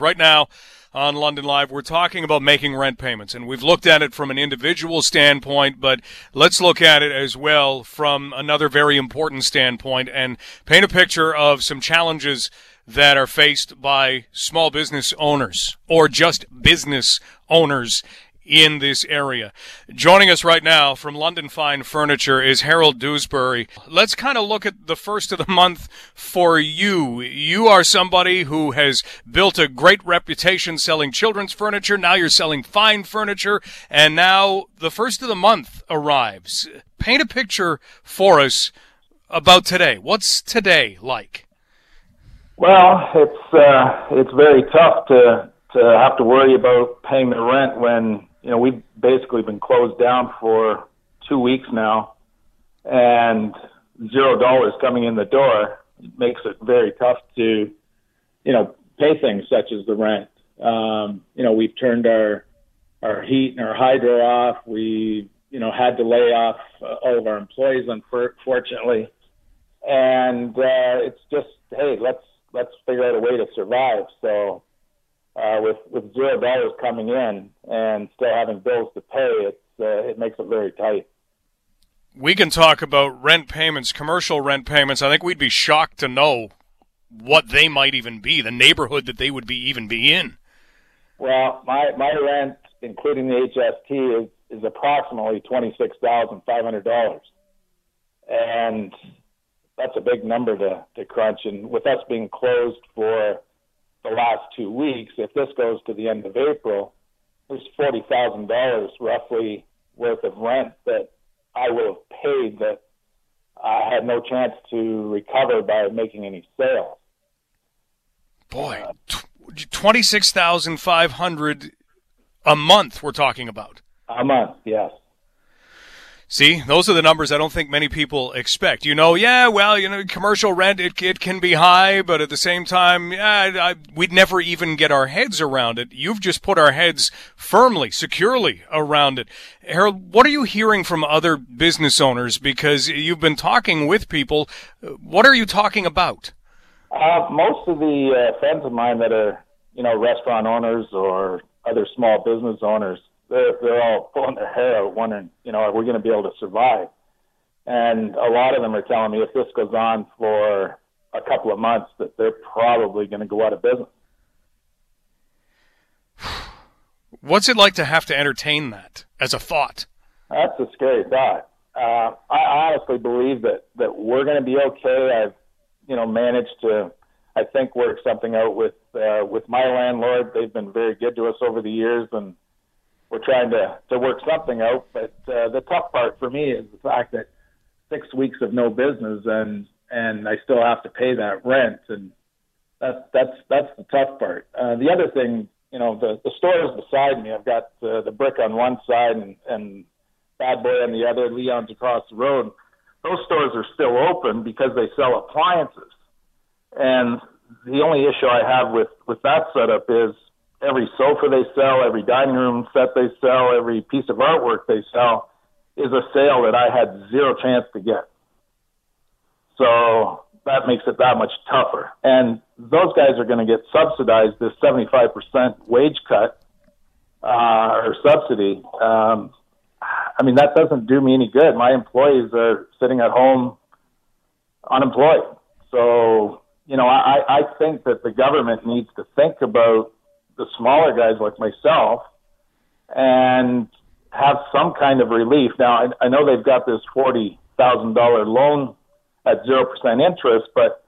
Right now on London Live, we're talking about making rent payments, and we've looked at it from an individual standpoint, but let's look at it as well from another very important standpoint and paint a picture of some challenges that are faced by small business owners or just business owners in this area. Joining us right now from London Fine Furniture is Harold Dewsbury. Let's kind of look at the first of the month for you. You are somebody who has built a great reputation selling children's furniture. Now you're selling fine furniture, and now the first of the month arrives. Paint a picture for us about today. What's today like? Well, it's uh, it's very tough to to have to worry about paying the rent when you know, we've basically been closed down for two weeks now, and zero dollars coming in the door makes it very tough to, you know, pay things such as the rent. Um, you know, we've turned our our heat and our hydro off. We, you know, had to lay off uh, all of our employees, unfortunately, and uh, it's just, hey, let's let's figure out a way to survive. So uh, with with zero dollars coming in and still having bills to pay, it uh, it makes it very tight. We can talk about rent payments, commercial rent payments. I think we'd be shocked to know what they might even be, the neighborhood that they would be even be in. Well, my my rent, including the HST, is is approximately twenty six thousand five hundred dollars, and that's a big number to to crunch. And with us being closed for the last two weeks, if this goes to the end of April, there's forty thousand dollars roughly worth of rent that I would have paid that I had no chance to recover by making any sales. Boy, twenty six thousand five hundred a month. We're talking about a month, yes. See, those are the numbers I don't think many people expect. You know, yeah, well, you know, commercial rent, it, it can be high, but at the same time, yeah, I, we'd never even get our heads around it. You've just put our heads firmly, securely around it. Harold, what are you hearing from other business owners? Because you've been talking with people. What are you talking about? Uh, most of the uh, friends of mine that are, you know, restaurant owners or other small business owners, they're they're all pulling their hair out, wondering, you know, are we going to be able to survive? And a lot of them are telling me if this goes on for a couple of months, that they're probably going to go out of business. What's it like to have to entertain that as a thought? That's a scary thought. Uh, I honestly believe that that we're going to be okay. I've, you know, managed to, I think, work something out with uh, with my landlord. They've been very good to us over the years, and we're trying to to work something out. But uh, the tough part for me is the fact that six weeks of no business and and I still have to pay that rent, and that's that's that's the tough part. Uh, the other thing, you know, the the store is beside me. I've got uh, the brick on one side and and Bad Boy on the other. Leon's across the road. Those stores are still open because they sell appliances, and the only issue I have with with that setup is every sofa they sell, every dining room set they sell, every piece of artwork they sell is a sale that I had zero chance to get. So that makes it that much tougher. And those guys are going to get subsidized this 75% wage cut uh, or subsidy. Um, I mean, that doesn't do me any good. My employees are sitting at home unemployed. So, you know, I, I think that the government needs to think about the smaller guys like myself and have some kind of relief. Now, I, I know they've got this forty thousand dollar loan at zero percent interest, but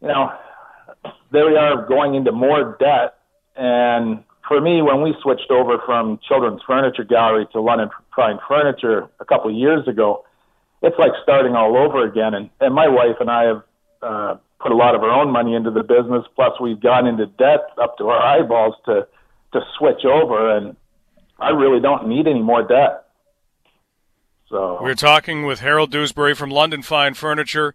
you know, there we are going into more debt. And for me, when we switched over from Children's Furniture Gallery to London Fine Furniture a couple of years ago, it's like starting all over again. And, and my wife and I have uh, put a lot of our own money into the business. Plus, we've gone into debt up to our eyeballs to to switch over, and I really don't need any more debt. So we're talking with Harold Dewsbury from London Fine Furniture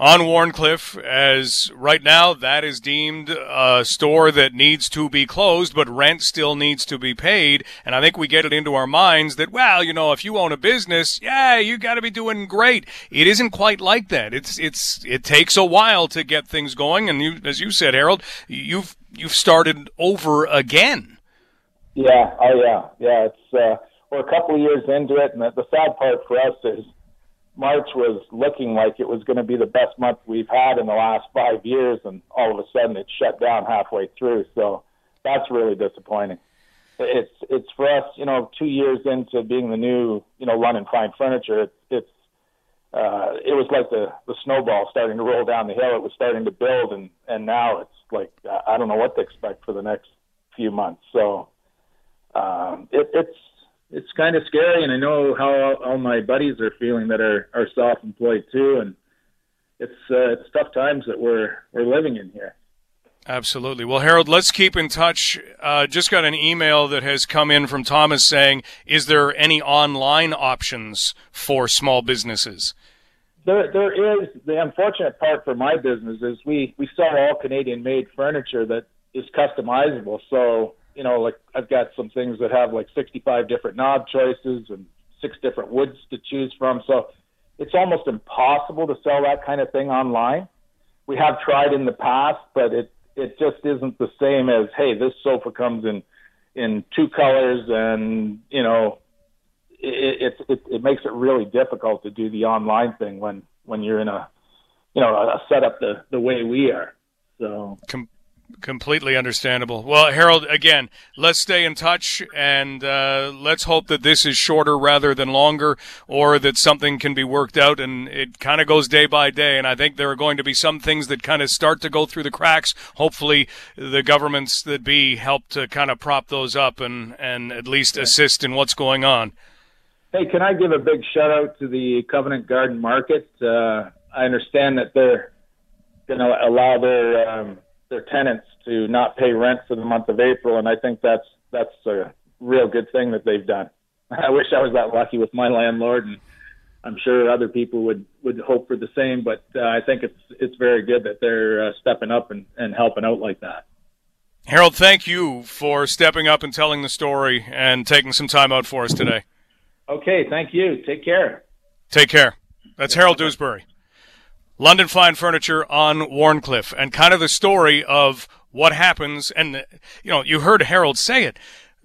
on Wharncliffe, as right now that is deemed a store that needs to be closed, but rent still needs to be paid. And I think we get it into our minds that, well, you know, if you own a business, yeah, you got to be doing great. It isn't quite like that. It's it's it takes a while to get things going, and you, as you said, Harold, you've you've started over again. Yeah, oh yeah, yeah. It's uh, we're a couple of years into it, and the, the sad part for us is March was looking like it was going to be the best month we've had in the last five years, and all of a sudden it shut down halfway through. So that's really disappointing. It's it's for us, you know, two years into being the new, you know, London Fine Furniture. It's, it's uh, it was like the the snowball starting to roll down the hill. It was starting to build, and and now it's like I don't know what to expect for the next few months. So um, it, it's it's kind of scary, and I know how all, all my buddies are feeling that are are self-employed too, and it's uh, it's tough times that we're we're living in here. Absolutely. Well, Harold, let's keep in touch. Uh, just got an email that has come in from Thomas saying, "Is there any online options for small businesses?" There, there is. The unfortunate part for my business is we we sell all Canadian-made furniture that is customizable. So you know, like I've got some things that have like 65 different knob choices and six different woods to choose from. So it's almost impossible to sell that kind of thing online. We have tried in the past, but it it just isn't the same as hey, this sofa comes in in two colors, and you know, it it it, it makes it really difficult to do the online thing when when you're in a you know a setup the the way we are. So. Com- Completely understandable. Well, Harold, again, let's stay in touch and uh, let's hope that this is shorter rather than longer or that something can be worked out and it kind of goes day by day. And I think there are going to be some things that kind of start to go through the cracks. Hopefully, the governments that be help to kind of prop those up and, and at least assist in what's going on. Hey, can I give a big shout out to the Covent Garden Market? Uh, I understand that they're going to allow their. Um, their tenants to not pay rent for the month of April, and I think that's that's a real good thing that they've done. I wish I was that lucky with my landlord, and I'm sure other people would would hope for the same. But uh, I think it's it's very good that they're uh, stepping up and, and helping out like that. Harold, thank you for stepping up and telling the story and taking some time out for us today. Okay, thank you. Take care. Take care. That's Harold Dewsbury. London Fine Furniture on Wharncliffe, and kind of the story of what happens. And, you know, you heard Harold say it.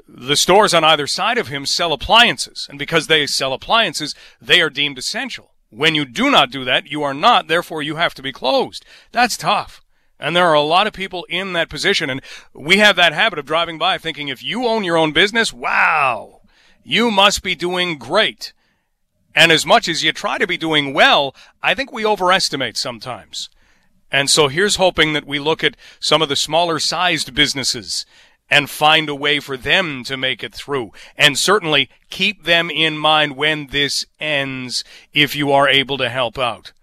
The stores on either side of him sell appliances, and because they sell appliances, they are deemed essential. When you do not do that, you are not, therefore you have to be closed. That's tough. And there are a lot of people in that position, and we have that habit of driving by thinking if you own your own business, wow, you must be doing great. And as much as you try to be doing well, I think we overestimate sometimes. And so here's hoping that we look at some of the smaller sized businesses and find a way for them to make it through. And certainly keep them in mind when this ends if you are able to help out.